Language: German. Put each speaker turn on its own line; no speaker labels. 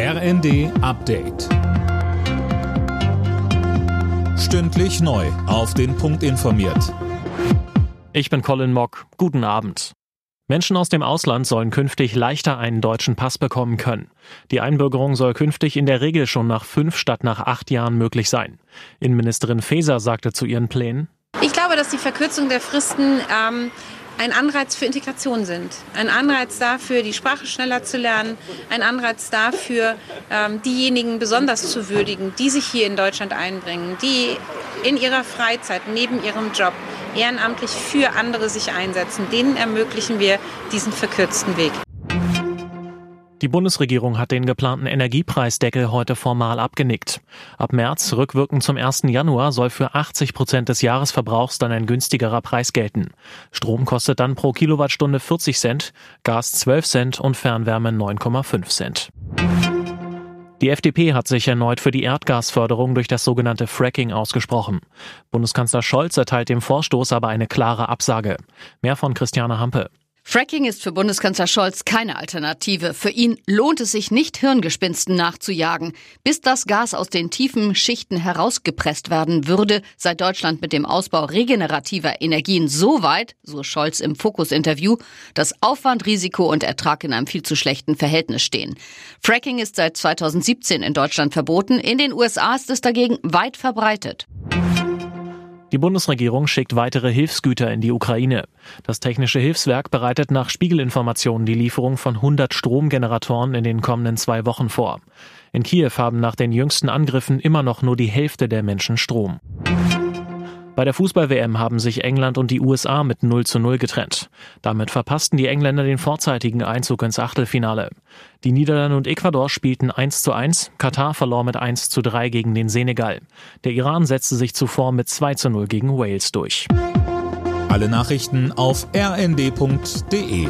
RND Update. Stündlich neu. Auf den Punkt informiert.
Ich bin Colin Mock. Guten Abend. Menschen aus dem Ausland sollen künftig leichter einen deutschen Pass bekommen können. Die Einbürgerung soll künftig in der Regel schon nach fünf statt nach acht Jahren möglich sein. Innenministerin Faeser sagte zu ihren Plänen,
ich glaube, dass die Verkürzung der Fristen ähm, ein Anreiz für Integration sind. Ein Anreiz dafür, die Sprache schneller zu lernen. Ein Anreiz dafür, ähm, diejenigen besonders zu würdigen, die sich hier in Deutschland einbringen, die in ihrer Freizeit, neben ihrem Job, ehrenamtlich für andere sich einsetzen. Denen ermöglichen wir diesen verkürzten Weg.
Die Bundesregierung hat den geplanten Energiepreisdeckel heute formal abgenickt. Ab März, rückwirkend zum 1. Januar, soll für 80 Prozent des Jahresverbrauchs dann ein günstigerer Preis gelten. Strom kostet dann pro Kilowattstunde 40 Cent, Gas 12 Cent und Fernwärme 9,5 Cent. Die FDP hat sich erneut für die Erdgasförderung durch das sogenannte Fracking ausgesprochen. Bundeskanzler Scholz erteilt dem Vorstoß aber eine klare Absage. Mehr von Christiane Hampe.
Fracking ist für Bundeskanzler Scholz keine Alternative. Für ihn lohnt es sich nicht, Hirngespinsten nachzujagen. Bis das Gas aus den tiefen Schichten herausgepresst werden würde, sei Deutschland mit dem Ausbau regenerativer Energien so weit, so Scholz im Fokus-Interview, dass Aufwand, Risiko und Ertrag in einem viel zu schlechten Verhältnis stehen. Fracking ist seit 2017 in Deutschland verboten. In den USA ist es dagegen weit verbreitet.
Die Bundesregierung schickt weitere Hilfsgüter in die Ukraine. Das Technische Hilfswerk bereitet nach Spiegelinformationen die Lieferung von 100 Stromgeneratoren in den kommenden zwei Wochen vor. In Kiew haben nach den jüngsten Angriffen immer noch nur die Hälfte der Menschen Strom. Bei der Fußball-WM haben sich England und die USA mit 0 zu 0 getrennt. Damit verpassten die Engländer den vorzeitigen Einzug ins Achtelfinale. Die Niederlande und Ecuador spielten 1 zu 1, Katar verlor mit 1 zu 3 gegen den Senegal. Der Iran setzte sich zuvor mit 2 zu 0 gegen Wales durch.
Alle Nachrichten auf rnd.de